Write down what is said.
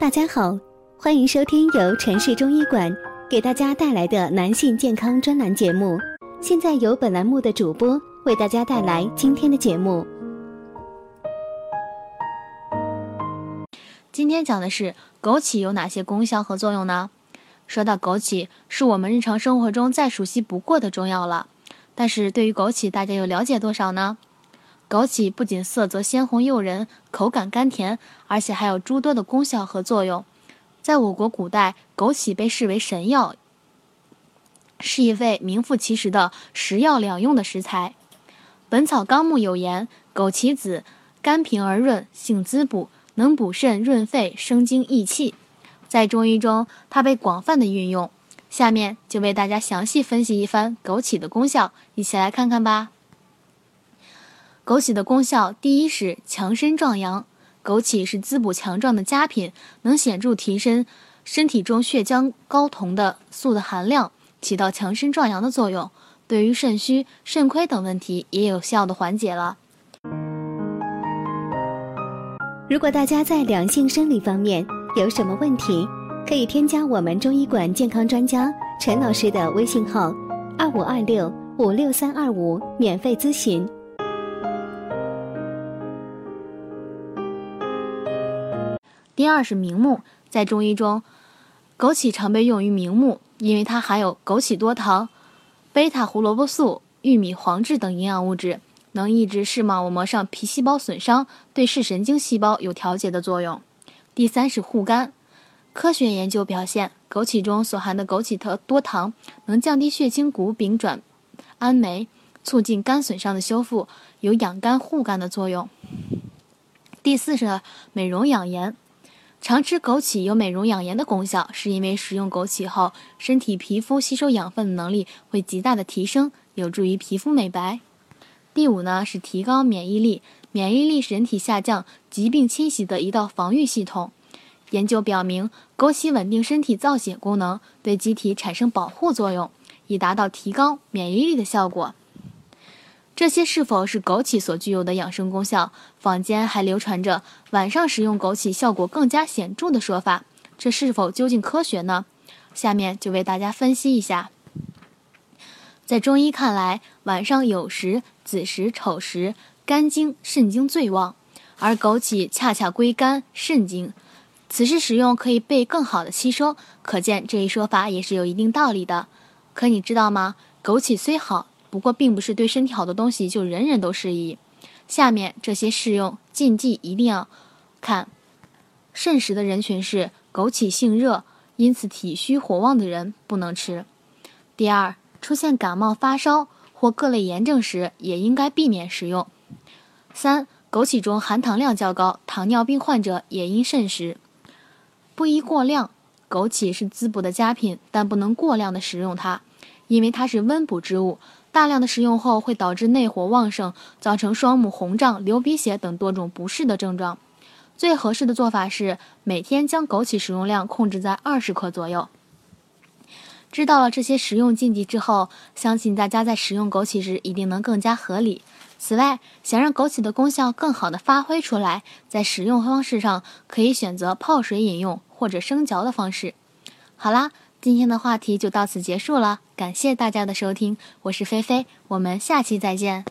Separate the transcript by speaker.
Speaker 1: 大家好，欢迎收听由城市中医馆给大家带来的男性健康专栏节目。现在由本栏目的主播为大家带来今天的节目。
Speaker 2: 今天讲的是枸杞有哪些功效和作用呢？说到枸杞，是我们日常生活中再熟悉不过的中药了。但是对于枸杞，大家又了解多少呢？枸杞不仅色泽鲜红诱人，口感甘甜，而且还有诸多的功效和作用。在我国古代，枸杞被视为神药，是一味名副其实的食药两用的食材。《本草纲目》有言：“枸杞子，甘平而润，性滋补，能补肾润肺，生津益气。”在中医中，它被广泛的运用。下面就为大家详细分析一番枸杞的功效，一起来看看吧。枸杞的功效，第一是强身壮阳。枸杞是滋补强壮的佳品，能显著提升身体中血浆睾酮的素的含量，起到强身壮阳的作用。对于肾虚、肾亏等问题也有效的缓解了。
Speaker 1: 如果大家在两性生理方面有什么问题，可以添加我们中医馆健康专家陈老师的微信号：二五二六五六三二五，免费咨询。
Speaker 2: 第二是明目，在中医中，枸杞常被用于明目，因为它含有枸杞多糖、贝塔胡萝卜素、玉米黄质等营养物质，能抑制视网膜上皮细胞损伤，对视神经细胞有调节的作用。第三是护肝，科学研究表现，枸杞中所含的枸杞特多糖能降低血清谷丙转氨酶，促进肝损伤的修复，有养肝护肝的作用。第四是美容养颜。常吃枸杞有美容养颜的功效，是因为食用枸杞后，身体皮肤吸收养分的能力会极大的提升，有助于皮肤美白。第五呢是提高免疫力，免疫力是人体下降疾病侵袭的一道防御系统。研究表明，枸杞稳定身体造血功能，对机体产生保护作用，以达到提高免疫力的效果。这些是否是枸杞所具有的养生功效？坊间还流传着晚上食用枸杞效果更加显著的说法，这是否究竟科学呢？下面就为大家分析一下。在中医看来，晚上酉时、子时、丑时，肝经、肾经最旺，而枸杞恰恰归肝肾经，此时食用可以被更好的吸收，可见这一说法也是有一定道理的。可你知道吗？枸杞虽好。不过，并不是对身体好的东西就人人都适宜。下面这些适用禁忌一定要看。肾实的人群是枸杞性热，因此体虚火旺的人不能吃。第二，出现感冒发烧或各类炎症时，也应该避免食用。三，枸杞中含糖量较高，糖尿病患者也应慎食。不宜过量。枸杞是滋补的佳品，但不能过量的食用它，因为它是温补之物。大量的食用后会导致内火旺盛，造成双目红胀、流鼻血等多种不适的症状。最合适的做法是每天将枸杞食用量控制在二十克左右。知道了这些食用禁忌之后，相信大家在食用枸杞时一定能更加合理。此外，想让枸杞的功效更好的发挥出来，在食用方式上可以选择泡水饮用或者生嚼的方式。好啦。今天的话题就到此结束了，感谢大家的收听，我是菲菲，我们下期再见。